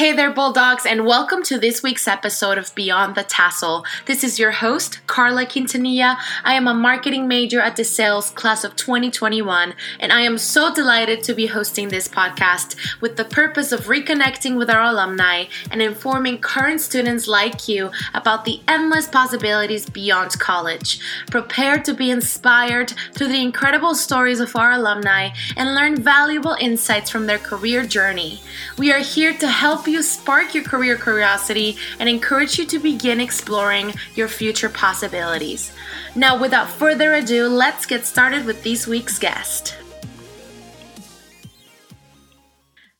Hey there, Bulldogs, and welcome to this week's episode of Beyond the Tassel. This is your host, Carla Quintanilla. I am a marketing major at DeSales class of 2021, and I am so delighted to be hosting this podcast with the purpose of reconnecting with our alumni and informing current students like you about the endless possibilities beyond college. Prepare to be inspired through the incredible stories of our alumni and learn valuable insights from their career journey. We are here to help you spark your career curiosity and encourage you to begin exploring your future possibilities. Now, without further ado, let's get started with this week's guest.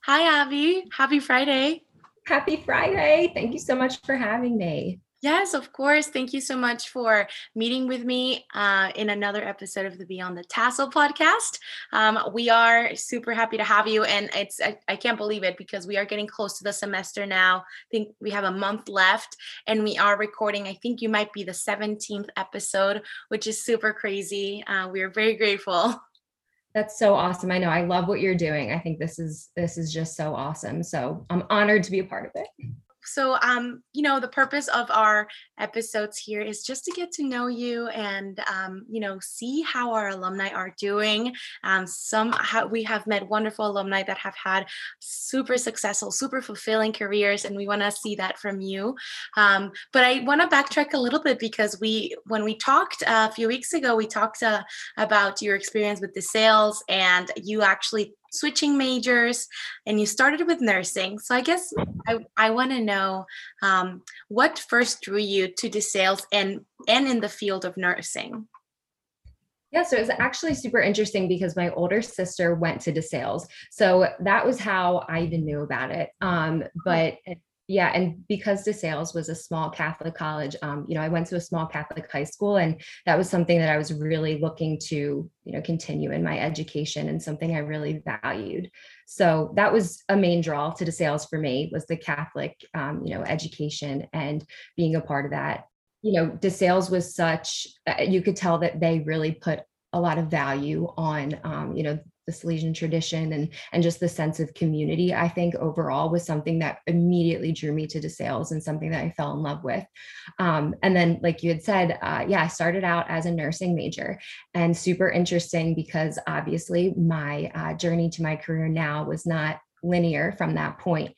Hi, Abby. Happy Friday. Happy Friday. Thank you so much for having me. Yes, of course. Thank you so much for meeting with me uh, in another episode of the Beyond the Tassel podcast. Um, we are super happy to have you, and it's I, I, can't believe it because we are getting close to the semester now. I think we have a month left, and we are recording. I think you might be the 17th episode, which is super crazy. Uh, we are very grateful. That's so awesome. I know. I love what you're doing. I think this is this is just so awesome. So I'm honored to be a part of it so um you know the purpose of our episodes here is just to get to know you and um you know see how our alumni are doing. Um some we have met wonderful alumni that have had super successful super fulfilling careers and we want to see that from you. Um but i want to backtrack a little bit because we when we talked a few weeks ago we talked uh, about your experience with DeSales and you actually switching majors and you started with nursing. So I guess I, I want to know um, what first drew you to DeSales and, and in the field of nursing? Yeah, so it was actually super interesting because my older sister went to DeSales. So that was how I even knew about it. Um, but yeah and because desales was a small catholic college um, you know i went to a small catholic high school and that was something that i was really looking to you know continue in my education and something i really valued. So that was a main draw to desales for me was the catholic um, you know education and being a part of that. You know desales was such uh, you could tell that they really put a lot of value on um, you know the Salesian tradition and and just the sense of community, I think overall was something that immediately drew me to DeSales and something that I fell in love with. Um, and then, like you had said, uh, yeah, I started out as a nursing major and super interesting because obviously my uh, journey to my career now was not linear from that point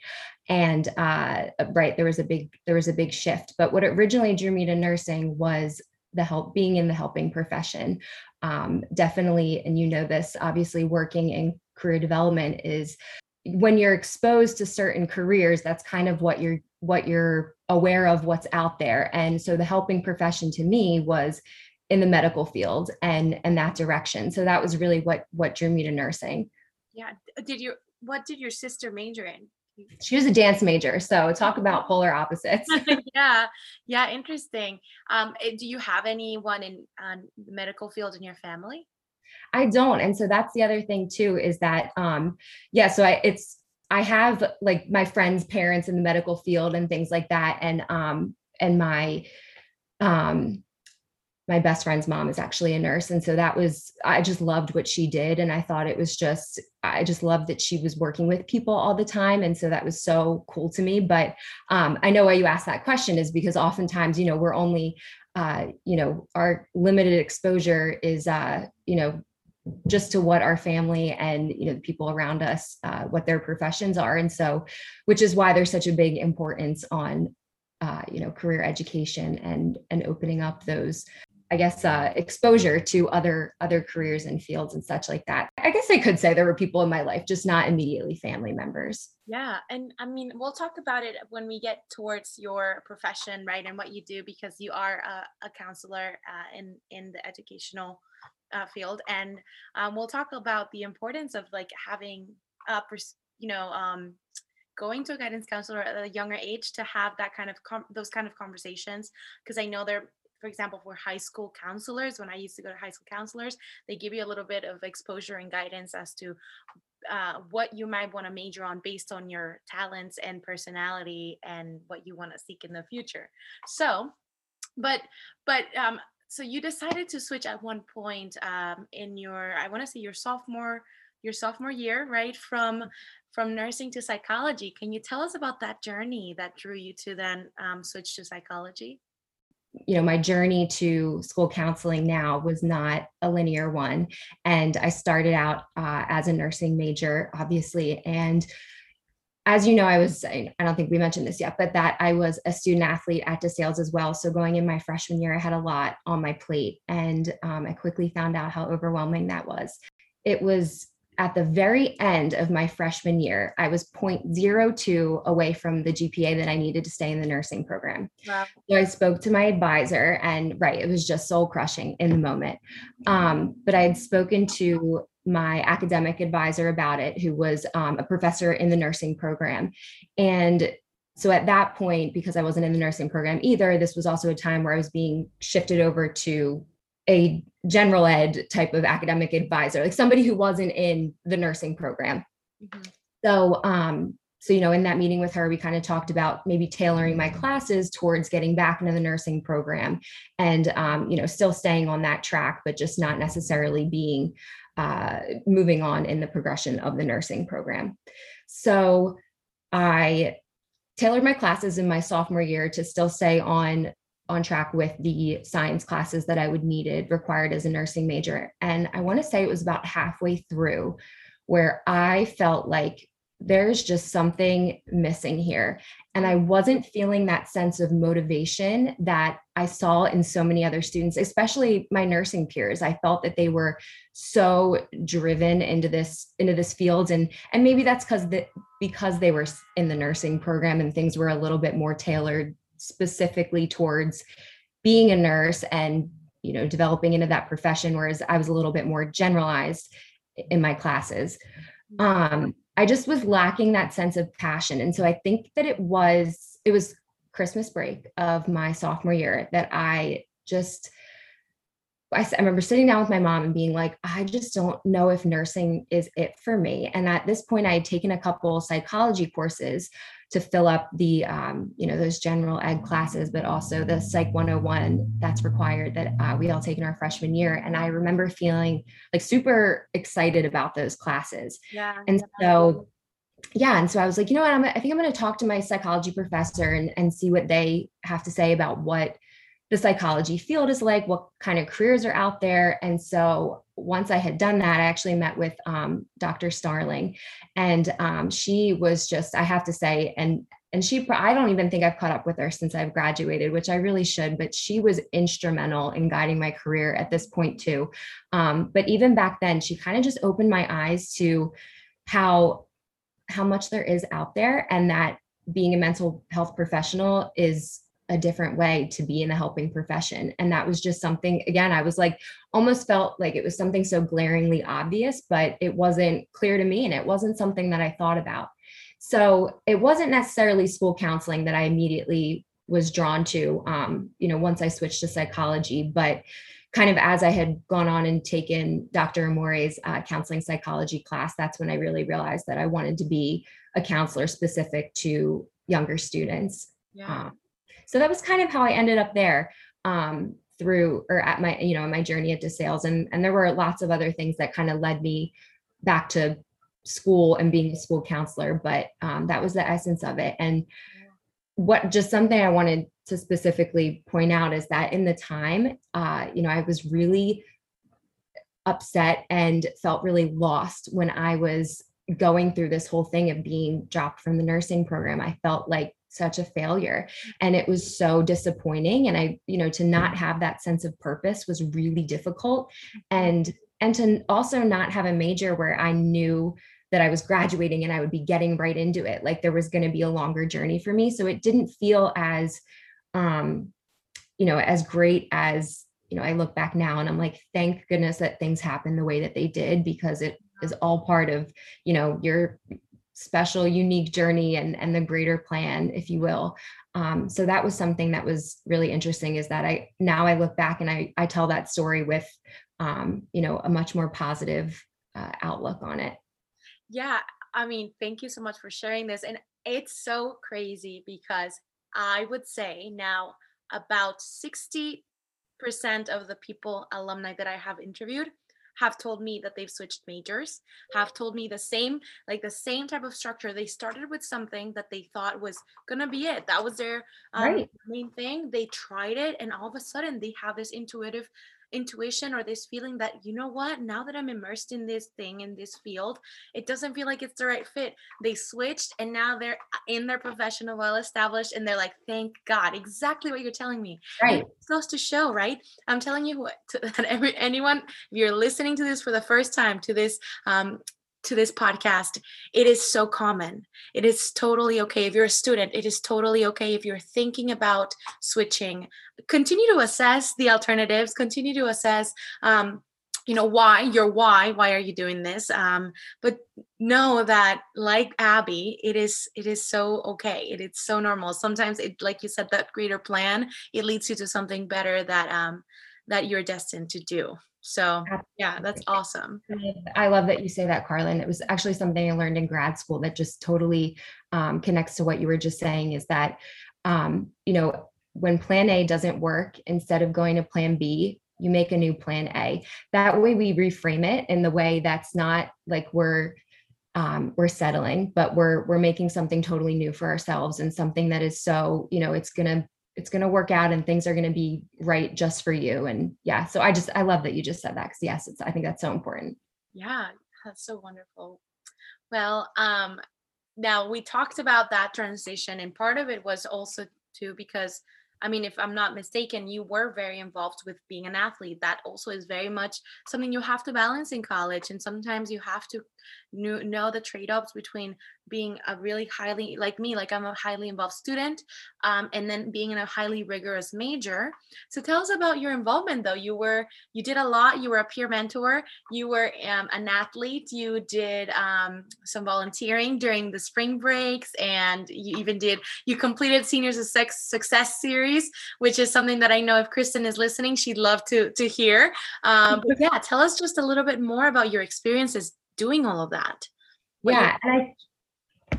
and uh, right there was a big there was a big shift but what originally drew me to nursing was the help being in the helping profession. Um, definitely and you know this obviously working in career development is when you're exposed to certain careers that's kind of what you're what you're aware of what's out there. And so the helping profession to me was in the medical field and and that direction. So that was really what what drew me to nursing. Yeah did you what did your sister major in she was a dance major so talk about polar opposites. Yeah yeah interesting. Um eh, do you have anyone in um, the medical field in your family? I don't and so that's the other thing too is that um yeah so i it's i have like my friends parents in the medical field and things like that and um and my um my best friend's mom is actually a nurse and so that was i just loved what she did and i thought it was just i just loved that she was working with people all the time and so that was so cool to me but um, i know why you asked that question is because oftentimes you know we're only uh, you know our limited exposure is uh, you know just to what our family and you know the people around us uh, what their professions are and so which is why there's such a big importance on uh, you know career education and and opening up those I guess uh, exposure to other other careers and fields and such like that. I guess I could say there were people in my life, just not immediately family members. Yeah, and I mean, we'll talk about it when we get towards your profession, right, and what you do because you are a, a counselor uh, in in the educational uh, field, and um, we'll talk about the importance of like having a pers- you know um, going to a guidance counselor at a younger age to have that kind of com- those kind of conversations because i know they're for example, for high school counselors, when I used to go to high school counselors, they give you a little bit of exposure and guidance as to uh, what you might want to major on based on your talents and personality and what you want to seek in the future. So, but, but, um, so you decided to switch at one point um, in your, I want to say your sophomore, your sophomore year, right? From from nursing to psychology. Can you tell us about that journey that drew you to then um, switch to psychology? You know my journey to school counseling now was not a linear one. And i started out uh, as a nursing major obviously. And as you know i was i don't think we mentioned this yet but that i was a student athlete at desales as well. So going in my freshman year i had a lot on my plate. And um, i quickly found out how overwhelming that was. It was at the very end of my freshman year, I was 0.02 away from the GPA that I needed to stay in the nursing program. Wow. So I spoke to my advisor, and right, it was just soul crushing in the moment. Um, but I had spoken to my academic advisor about it, who was um, a professor in the nursing program. And so at that point, because I wasn't in the nursing program either, this was also a time where I was being shifted over to a general ed type of academic advisor, like somebody who wasn't in the nursing program. Mm-hmm. So, um, so you know, in that meeting with her, we kind of talked about maybe tailoring my classes towards getting back into the nursing program, and um, you know, still staying on that track, but just not necessarily being uh, moving on in the progression of the nursing program. So, I tailored my classes in my sophomore year to still stay on on track with the science classes that I would needed required as a nursing major. And I want to say it was about halfway through where I felt like there's just something missing here. And I wasn't feeling that sense of motivation that I saw in so many other students, especially my nursing peers. I felt that they were so driven into this into this field and and maybe that's because that because they were in the nursing program and things were a little bit more tailored specifically towards being a nurse and you know developing into that profession whereas i was a little bit more generalized in my classes um i just was lacking that sense of passion and so i think that it was it was christmas break of my sophomore year that i just I, I remember sitting down with my mom and being like, I just don't know if nursing is it for me. And at this point, I had taken a couple psychology courses to fill up the um, you know those general ed classes but also the psych 101 that's required that uh, we all take in our freshman year. And i remember feeling like super excited about those classes. Yeah. And so yeah and so i was like you know what? I'm, i think i'm going to talk to my psychology professor and, and see what they have to say about what the psychology field is like, what kind of careers are out there. And so once I had done that, I actually met with um, Dr. Starling, and um, she was just, I have to say, and and she, I don't even think I've caught up with her since I've graduated, which I really should, but she was instrumental in guiding my career at this point too. Um, but even back then, she kind of just opened my eyes to how how much there is out there, and that being a mental health professional is a different way to be in the helping profession. And that was just something, again, I was like, almost felt like it was something so glaringly obvious, but it wasn't clear to me and it wasn't something that I thought about. So it wasn't necessarily school counseling that I immediately was drawn to, um, you know, once I switched to psychology, but kind of as I had gone on and taken Dr. Amore's uh, counseling psychology class, that's when I really realized that I wanted to be a counselor specific to younger students. Yeah. Um, so that was kind of how I ended up there um, through or at my, you know, my journey into sales And, and there were lots of other things that kind of led me back to school and being a school counselor, but um, that was the essence of it. And what just something I wanted to specifically point out is that in the time, uh, you know, I was really upset and felt really lost when I was going through this whole thing of being dropped from the nursing program. I felt like such a failure. And it was so disappointing. And i you know to not have that sense of purpose was really difficult. And and to also not have a major where i knew that i was graduating and i would be getting right into it like there was going to be a longer journey for me. So it didn't feel as um you know as great as you know i look back now and i'm like thank goodness that things happened the way that they did because it is all part of you know your special unique journey and and the greater plan if you will. Um, so that was something that was really interesting is that i now i look back and i i tell that story with um, you know a much more positive uh, outlook on it. Yeah i mean thank you so much for sharing this. And it's so crazy because i would say now about 60% of the people alumni that i have interviewed have told me that they've switched majors, have told me the same, like the same type of structure. They started with something that they thought was gonna be it. That was their um, right. main thing. They tried it, and all of a sudden they have this intuitive intuition or this feeling that you know what? Now that i'm immersed in this thing in this field it doesn't feel like it's the right fit. They switched and now they're uh, in their professional well established and they're like thank god. Exactly what you're telling me. Right. it goes to show right? I'm telling you what to, that every anyone if you're listening to this for the first time to this um, to this podcast, it is so common. It is totally okay. If you're a student, it is totally okay. If you're thinking about switching, continue to assess the alternatives, continue to assess, um, you know, why, your why, why are you doing this? Um, but know that like Abby, it is, it is so okay. It is so normal. Sometimes it, like you said, that greater plan, it leads you to something better that, um, that you're destined to do. So yeah, that's awesome. I love that you say that, Carlin. It was actually something I learned in grad school that just totally um, connects to what you were just saying is that, um, you know, when plan A doesn't work, instead of going to plan B, you make a new plan A. That way we reframe it in the way that's not like we're um, we're settling, but we're we're making something totally new for ourselves and something that is so, you know, it's gonna it's going to work out and things are going to be right just for you and yeah so i just i love that you just said that because yes it's i think that's so important yeah that's so wonderful well um now we talked about that transition and part of it was also too because I mean, if I'm not mistaken, you were very involved with being an athlete. That also is very much something you have to balance in college. And sometimes you have to know, the trade offs between being a really highly, like me, like I'm a highly involved student, um, and then being in a highly rigorous major. So tell us about your involvement though. You were, you did a lot. You were a peer mentor. You were um, an athlete. You did um, some volunteering during the spring breaks, and you even did, you completed Seniors of Sex Success Series, which is something that I know if Kristen is listening, she'd love to, to hear. Um, but yeah, tell us just a little bit more about your experiences doing all of that yeah and i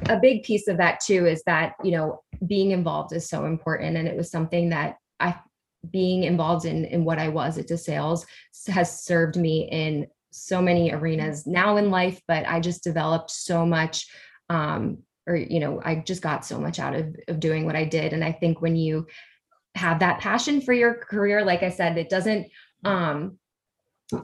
a big piece of that too is that you know being involved is so important. And it was something that i being involved in in what i was at DeSales has served me in so many arenas now in life but i just developed so much um or you know i just got so much out of of doing what i did. And i think when you have that passion for your career like i said it doesn't um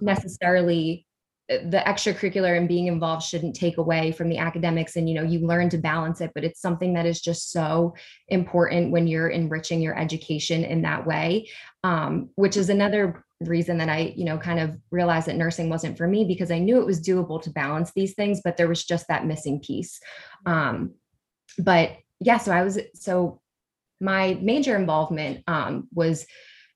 necessarily the extracurricular and being involved shouldn't take away from the academics and you know you learn to balance it but it's something that is just so important when you're enriching your education in that way. Um, which is another reason that i you know kind of realized that nursing wasn't for me because i knew it was doable to balance these things but there was just that missing piece. Um, but yeah so i was so my major involvement um, was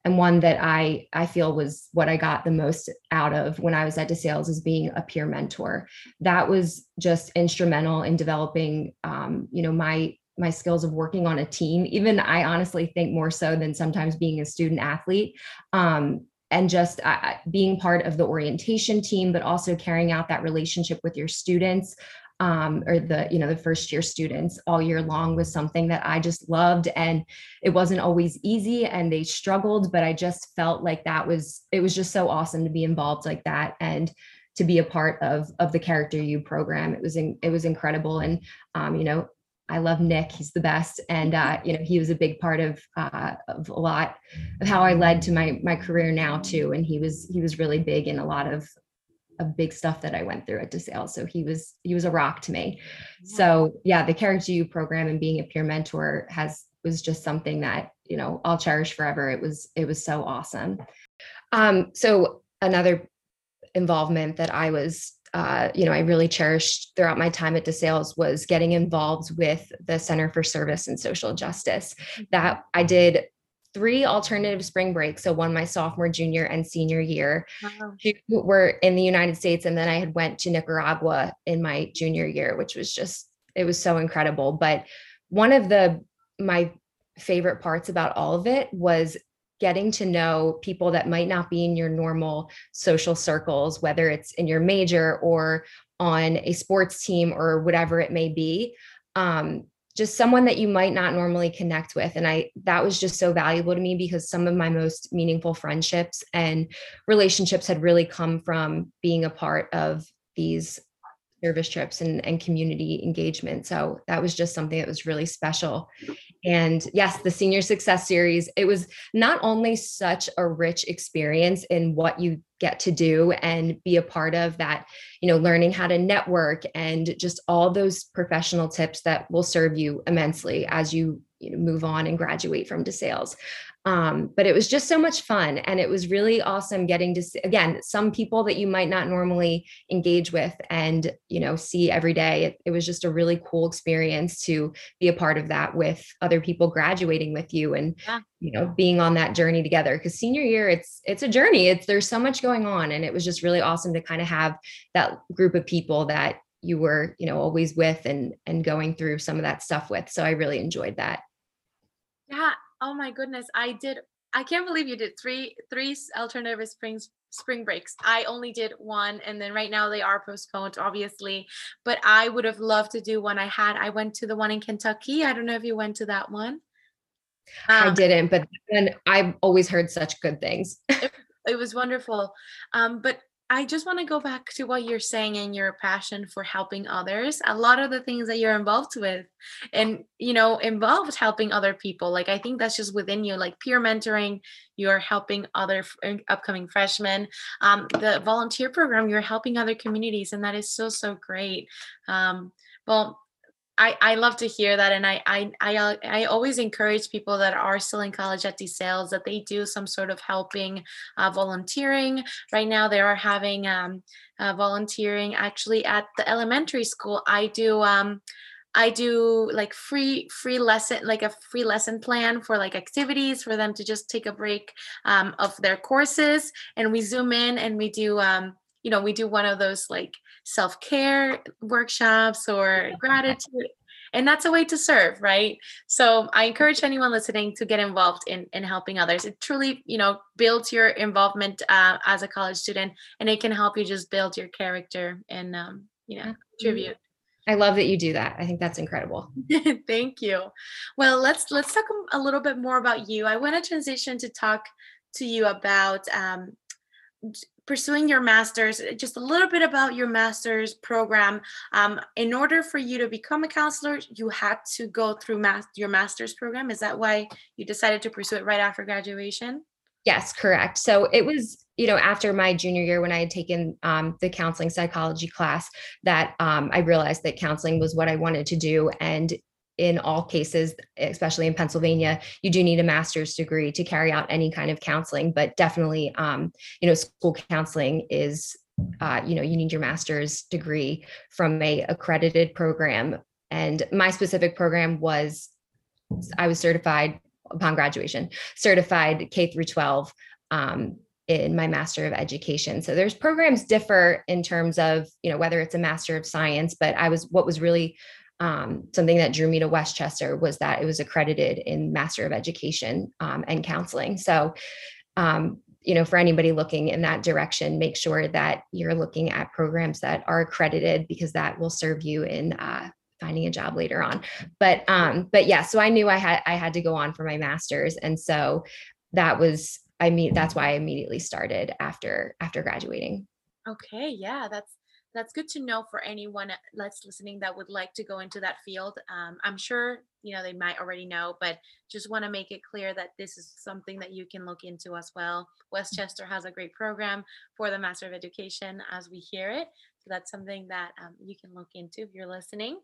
and one that I I feel was what I got the most out of when I was at DeSales is being a peer mentor. That was just instrumental in developing, um, you know, my my skills of working on a team. Even I honestly think more so than sometimes being a student athlete. Um, and just uh, being part of the orientation team, but also carrying out that relationship with your students, um, or the you know the first year students all year long was something that I just loved and it wasn't always easy and they struggled but I just felt like that was it was just so awesome to be involved like that and to be a part of of the character you program it was in, it was incredible and um, you know I love Nick. He's the best, and uh, you know he was a big part of uh, of a lot of how I led to my my career now too. And he was he was really big in a lot of of big stuff that I went through at DeSales. So he was he was a rock to me. Yeah. So yeah, the Character You program and being a peer mentor has was just something that you know I'll cherish forever. It was it was so awesome. Um, so another involvement that I was uh, you know, I really cherished throughout my time at DeSales was getting involved with the Center for Service and Social Justice. Mm-hmm. That I did three alternative spring breaks. So one my sophomore, junior, and senior year. Wow. were in the United States, and then I had went to Nicaragua in my junior year, which was just it was so incredible. But one of the my favorite parts about all of it was getting to know people that might not be in your normal social circles, whether it's in your major or on a sports team or whatever it may be. Um, just someone that you might not normally connect with and i that was just so valuable to me because some of my most meaningful friendships and relationships had really come from being a part of these service trips and, and community engagement. So that was just something that was really special. And yes, the Senior Success Series, it was not only such a rich experience in what you get to do and be a part of that, you know, learning how to network and just all those professional tips that will serve you immensely as you, you know, move on and graduate from DeSales. Um, but it was just so much fun and it was really awesome getting to see, again some people that you might not normally engage with and you know see every day. It, it, was just a really cool experience to be a part of that with other people graduating with you and yeah. you know being on that journey together. Because senior year it's it's a journey. It's there's so much going on and it was just really awesome to kind of have that group of people that you were you know always with and and going through some of that stuff with. So i really enjoyed that yeah Oh my goodness, I did. I can't believe you did three three alternative springs spring breaks. I only did one, and then right now they are postponed, obviously. But I would have loved to do one. I had. I went to the one in Kentucky. I don't know if you went to that one. Um, I didn't, but then I've always heard such good things. it, it was wonderful. Um, but I just want to go back to what you're saying and your passion for helping others. A lot of the things that you're involved with and, you know, involved helping other people. Like, I think that's just within you, like peer mentoring, you're helping other upcoming freshmen. Um, the volunteer program, you're helping other communities, and that is so, so great. Um, well, I, I love to hear that and I, I I uh, I always encourage people that are still in college at DeSales that they do some sort of helping uh, volunteering. Right now they are having um, uh, volunteering actually at the elementary school. I do um, I do like free free lesson like a free lesson plan for like activities for them to just take a break um, of their courses and we zoom in and we do um, you know we do one of those like self-care workshops or gratitude and that's a way to serve right so i encourage anyone listening to get involved in in helping others it truly you know builds your involvement uh, as a college student and it can help you just build your character and um, you know contribute I love that you do that. I think that's incredible. Thank you. Well, let's let's talk a little bit more about you. I want to transition to talk to you about um, pursuing your master's, uh, just a little bit about your master's program. Um, in order for you to become a counselor, you had to go through math, your master's program. Is that why you decided to pursue it right after graduation? Yes, correct. So it was, you know, after my junior year when I had taken um, the counseling psychology class that um, I realized that counseling was what I wanted to do. And in all cases, especially in Pennsylvania, you do need a master's degree to carry out any kind of counseling. But definitely, um, you know, school counseling is, uh, you know, you need your master's degree from a accredited program. And my specific program was, I was certified upon graduation, certified K through 12. Um, in my master of education so there's programs differ in terms of you know whether it's a master of science but i was what was really um, something that drew me to West Chester was that it was accredited in Master of Education um, and Counseling. So, um, you know, for anybody looking in that direction, make sure that you're looking at programs that are accredited because that will serve you in uh, finding a job later on. But um, but yeah, so I knew I had I had to go on for my master's, and so that was I mean that's why I immediately started after after graduating. Okay, yeah, that's that's good to know for anyone that's listening that would like to go into that field. Um, I'm sure you know they might already know, but just want to make it clear that this is something that you can look into as well. West Chester has a great program for the Master of Education as we hear it. So that's something that um, you can look into if you're listening.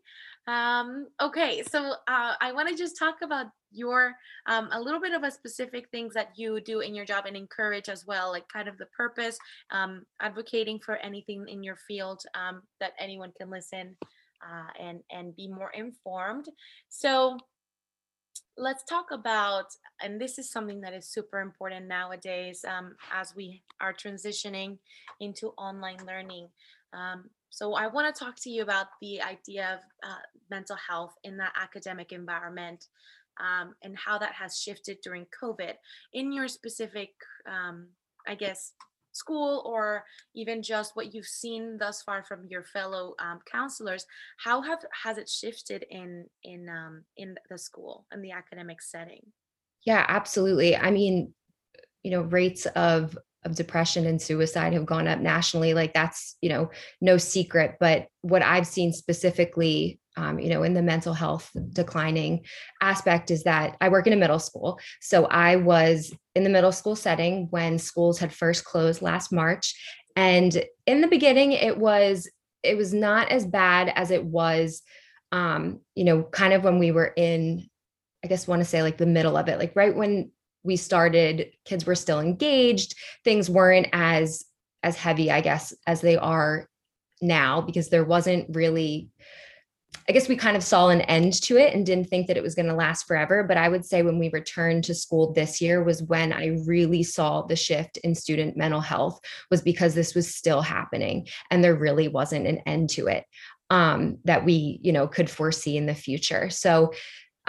Um, okay, so uh, I want to just talk about your um, a little bit of a specific things that you do in your job and encourage as well, like kind of the purpose, um, advocating for anything in your field um, that anyone can listen uh, and and be more informed. So let's talk about and this is something that is super important nowadays um, as we are transitioning into online learning um, so I want to talk to you about the idea of uh, mental health in that academic environment um, and how that has shifted during COVID. In your specific, um, I guess, school or even just what you've seen thus far from your fellow um, counselors how have has it shifted in in um, in the school in the academic setting yeah absolutely i mean you know rates of of depression and suicide have gone up nationally like that's you know no secret. But what i've seen specifically um, you know in the mental health declining aspect is that i work in a middle school. So i was in the middle school setting when schools had first closed last march. And in the beginning it was it was not as bad as it was um, you know kind of when we were in i guess want to say like the middle of it like right when we started kids were still engaged things weren't as as heavy i guess as they are now because there wasn't really I guess we kind of saw an end to it and didn't think that it was going to last forever. But I would say when we returned to school this year was when I really saw the shift in student mental health, was because this was still happening and there really wasn't an end to it um, that we, you know, could foresee in the future. So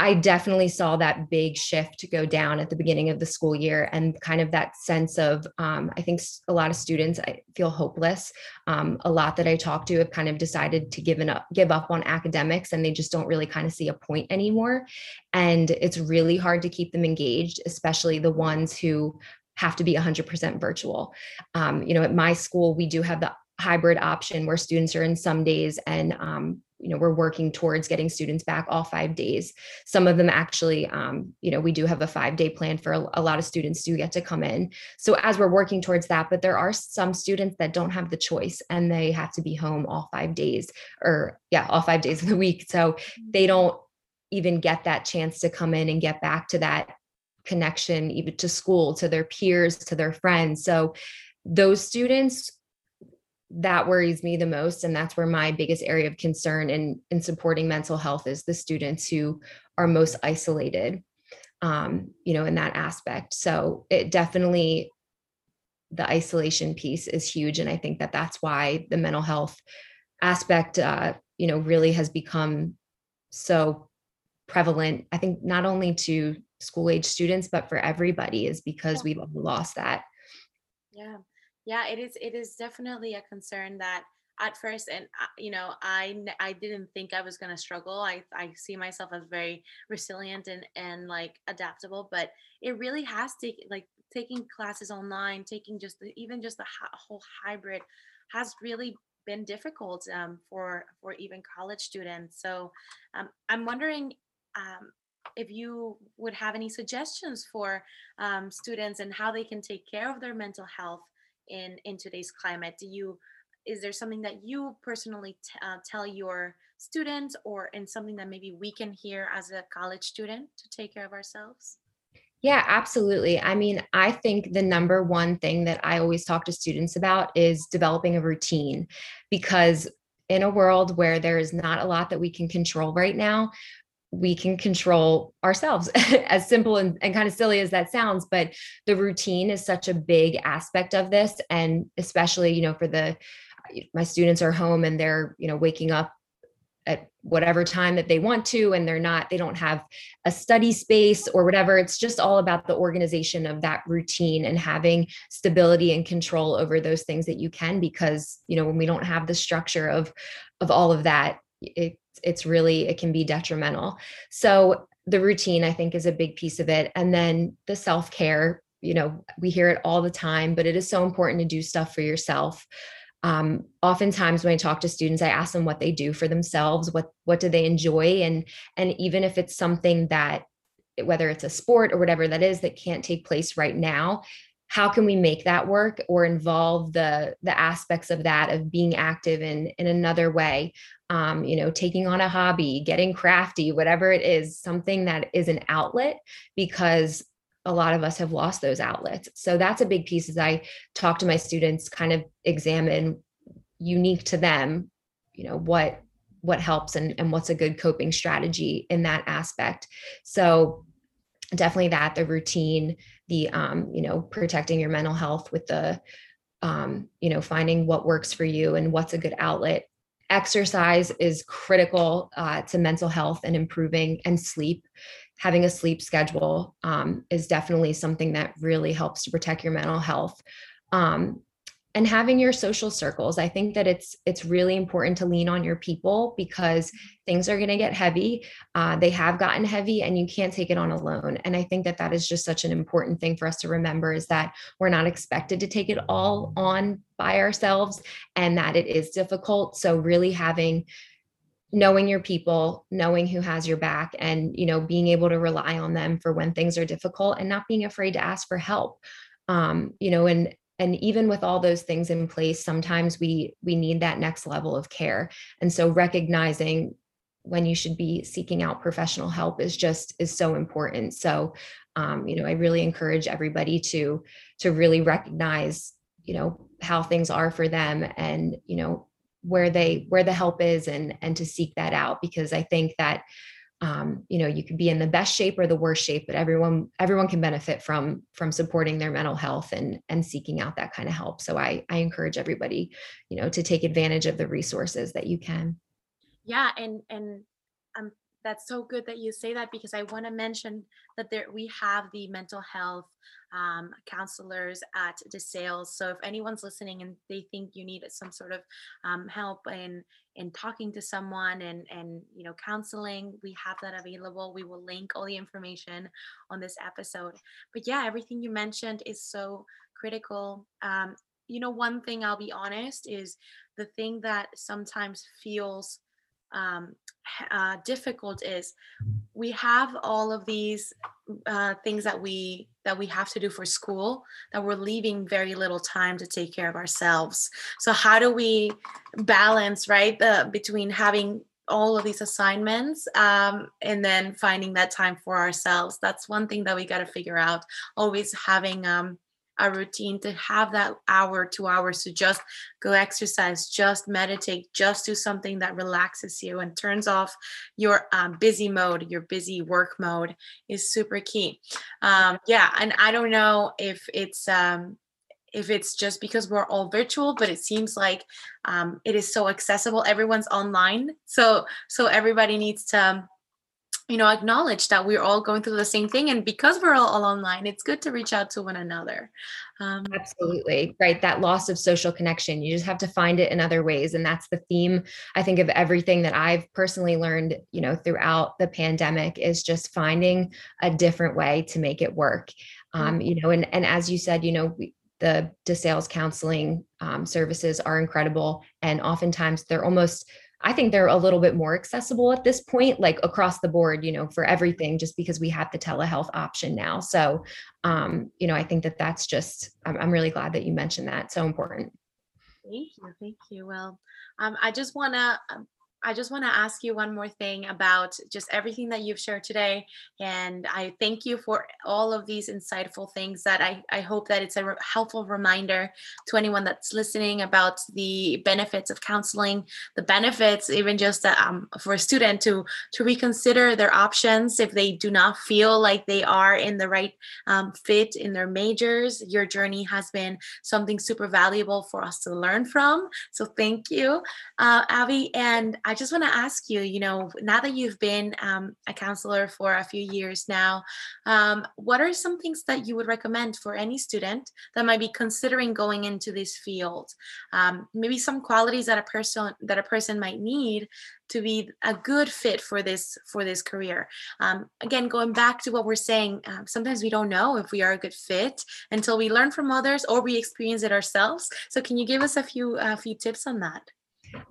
I definitely saw that big shift go down at the beginning of the school year and kind of that sense of, um, I think a lot of students I feel hopeless. Um, a lot that I talk to have kind of decided to give up, give up on academics and they just don't really kind of see a point anymore. And it's really hard to keep them engaged, especially the ones who have to be 100% virtual. Um, you know, at my school, we do have the hybrid option where students are in some days and um, you know we're working towards getting students back all five days. Some of them actually um, you know we do have a five day plan for a, a, lot of students do get to come in. So as we're working towards that but there are some students that don't have the choice and they have to be home all five days or yeah all five days of the week. So they don't even get that chance to come in and get back to that connection even to school to their peers to their friends. So those students that worries me the most and that's where my biggest area of concern in in supporting mental health is the students who are most isolated um, you know in that aspect. So it definitely the isolation piece is huge and i think that that's why the mental health aspect uh, you know really has become so prevalent i think not only to school age students but for everybody is because yeah. we've lost that. Yeah yeah it is it is definitely a concern that at first and uh, you know i i didn't think i was going to struggle. I i see myself as very resilient and and like adaptable but it really has to like taking classes online taking just the, even just the whole hybrid has really been difficult um, for for even college students. So um, i'm wondering um, if you would have any suggestions for um, students and how they can take care of their mental health in in today's climate do you is there something that you personally t- uh, tell your students or in something that maybe we can hear as a college student to take care of ourselves yeah, absolutely. I mean, I think the number one thing that I always talk to students about is developing a routine because in a world where there is not a lot that we can control right now, we can control ourselves as simple and, and kind of silly as that sounds but the routine is such a big aspect of this and especially you know for the my students are home and they're you know waking up at whatever time that they want to and they're not they don't have a study space or whatever. It's just all about the organization of that routine and having stability and control over those things that you can because you know when we don't have the structure of of all of that it it's really it can be detrimental. So the routine i think is a big piece of it. And then the self-care you know we hear it all the time but it is so important to do stuff for yourself. Um, oftentimes when i talk to students i ask them what they do for themselves what what do they enjoy? And and even if it's something that whether it's a sport or whatever that is that can't take place right now how can we make that work or involve the the aspects of that of being active in in another way um, you know taking on a hobby getting crafty whatever it is something that is an outlet because a lot of us have lost those outlets. So that's a big piece as i talk to my students kind of examine unique to them you know what what helps and, and what's a good coping strategy in that aspect. So definitely that the routine the um, you know protecting your mental health with the um, you know finding what works for you and what's a good outlet exercise is critical uh, to mental health and improving and sleep having a sleep schedule um, is definitely something that really helps to protect your mental health. Um, and having your social circles i think that it's it's really important to lean on your people because things are going to get heavy uh, they have gotten heavy and you can't take it on alone. And i think that that is just such an important thing for us to remember is that we're not expected to take it all on by ourselves and that it is difficult. So really having knowing your people knowing who has your back and you know being able to rely on them for when things are difficult and not being afraid to ask for help um, you know and and even with all those things in place sometimes we we need that next level of care. And so recognizing when you should be seeking out professional help is just is so important. So um, you know i really encourage everybody to to really recognize you know how things are for them and you know where they where the help is and and to seek that out because i think that um, you know you could be in the best shape or the worst shape but everyone everyone can benefit from from supporting their mental health and and seeking out that kind of help. So i i encourage everybody you know to take advantage of the resources that you can. Yeah and and um that's so good that you say that because I want to mention that there we have the mental health um, counselors at DeSales. So if anyone's listening and they think you need some sort of um, help in in talking to someone and and you know counseling, we have that available. We will link all the information on this episode. But yeah, everything you mentioned is so critical. Um, you know, one thing I'll be honest is the thing that sometimes feels um, uh, difficult is we have all of these uh, things that we that we have to do for school that we're leaving very little time to take care of ourselves. So how do we balance right the, between having all of these assignments um, and then finding that time for ourselves? That's one thing that we got to figure out. Always having um, a routine to have that hour two hours to just go exercise just meditate just do something that relaxes you and turns off your um, busy mode your busy work mode is super key. Um, yeah and i don't know if it's um, if it's just because we're all virtual but it seems like um, it is so accessible. Everyone's online so so everybody needs to you know acknowledge that we're all going through the same thing and because we're all, all online it's good to reach out to one another um, absolutely right that loss of social connection you just have to find it in other ways and that's the theme i think of everything that i've personally learned you know throughout the pandemic is just finding a different way to make it work um, mm-hmm. you know and and as you said you know we, the DeSales counseling um, services are incredible and oftentimes they're almost I think they're a little bit more accessible at this point, like across the board, you know, for everything, just because we have the telehealth option now. So, um, you know, I think that that's just, I'm, I'm really glad that you mentioned that. So important. Thank you. Thank you. Well, um, I just want to um, I just want to ask you one more thing about just everything that you've shared today. And I thank you for all of these insightful things that I, I hope that it's a re- helpful reminder to anyone that's listening about the benefits of counseling, the benefits, even just um, for a student to, to reconsider their options if they do not feel like they are in the right um, fit in their majors. Your journey has been something super valuable for us to learn from. So thank you, uh, Abby. And I just want to ask you, you know, now that you've been um, a counselor for a few years now, um, what are some things that you would recommend for any student that might be considering going into this field? Um, maybe some qualities that a person that a person might need to be a good fit for this for this career. Um, again, going back to what we're saying, uh, sometimes we don't know if we are a good fit until we learn from others or we experience it ourselves. So, can you give us a few a few tips on that?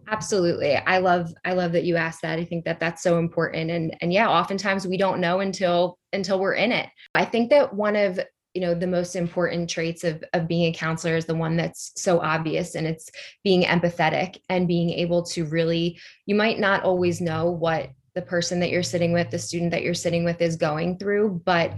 Absolutely. I love I love that you asked that. I think that that's so important and and yeah, oftentimes we don't know until until we're in it. I think that one of you know the most important traits of of being a counselor is the one that's so obvious and it's being empathetic and being able to really you might not always know what the person that you're sitting with the student that you're sitting with is going through but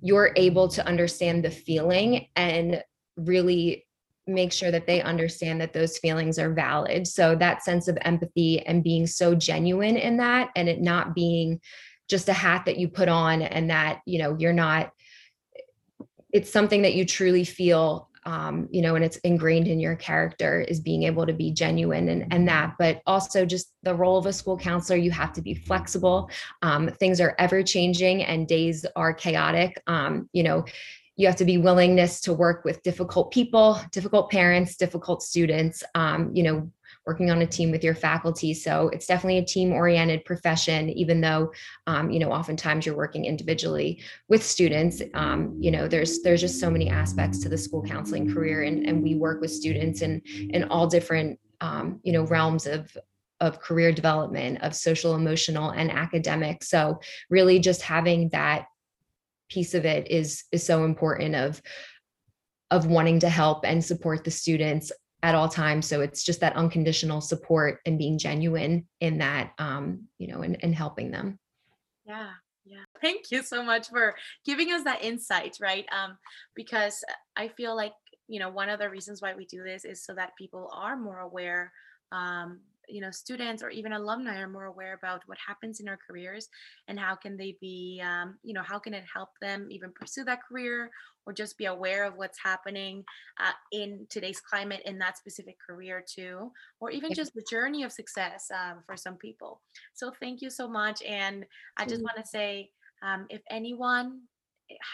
you're able to understand the feeling and really make sure that they understand that those feelings are valid. So that sense of empathy and being so genuine in that and it not being just a hat that you put on and that, you know, you're not it's something that you truly feel um, you know, and it's ingrained in your character is being able to be genuine and, and that, but also just the role of a school counselor, you have to be flexible. Um, things are ever changing and days are chaotic. Um, you know, you have to be willingness to work with difficult people difficult parents difficult students um, you know working on a team with your faculty. So it's definitely a team oriented profession even though um, you know oftentimes you're working individually with students. Um, you know there's there's just so many aspects to the school counseling career and, and we work with students in in all different um, you know realms of of career development of social emotional and academic. So really just having that piece of it is is so important of of wanting to help and support the students at all times. So it's just that unconditional support and being genuine in that um you know and, and helping them. Yeah yeah. Thank you so much for giving us that insight right? Um because i feel like you know one of the reasons why we do this is so that people are more aware um you know students or even alumni are more aware about what happens in our careers and how can they be um, you know how can it help them even pursue that career or just be aware of what's happening uh, in today's climate in that specific career too or even just the journey of success um, for some people. So thank you so much and i just want to say um, if anyone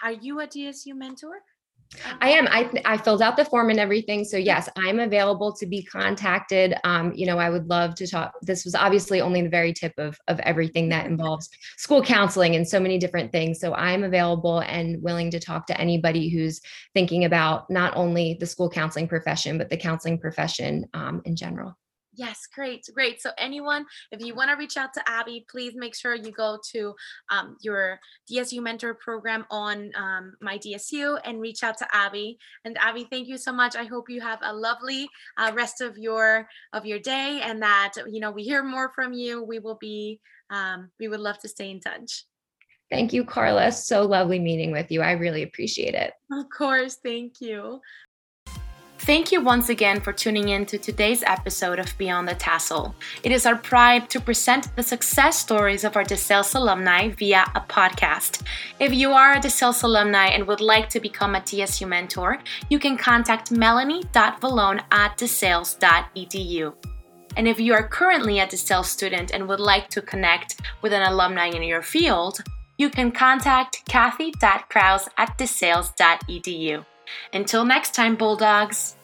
are you a dsu mentor I am. I I filled out the form and everything. So yes, I'm available to be contacted. Um, you know, I would love to talk. This was obviously only the very tip of of everything that involves school counseling and so many different things. So I'm available and willing to talk to anybody who's thinking about not only the school counseling profession but the counseling profession um, in general. Yes, great, great. So, anyone, if you want to reach out to Abby, please make sure you go to um, your DSU mentor program on um, my DSU and reach out to Abby. And Abby, thank you so much. I hope you have a lovely uh, rest of your of your day, and that you know we hear more from you. We will be, um, we would love to stay in touch. Thank you, Carla. So lovely meeting with you. I really appreciate it. Of course. Thank you. Thank you once again for tuning in to today's episode of Beyond the Tassel. It is our pride to present the success stories of our DeSales alumni via a podcast. If you are a DeSales alumni and would like to become a DSU mentor, you can contact melanie.valone at desales.edu. And if you are currently a DeSales student and would like to connect with an alumni in your field, you can contact kathy.kraus at desales.edu. Until next time, Bulldogs.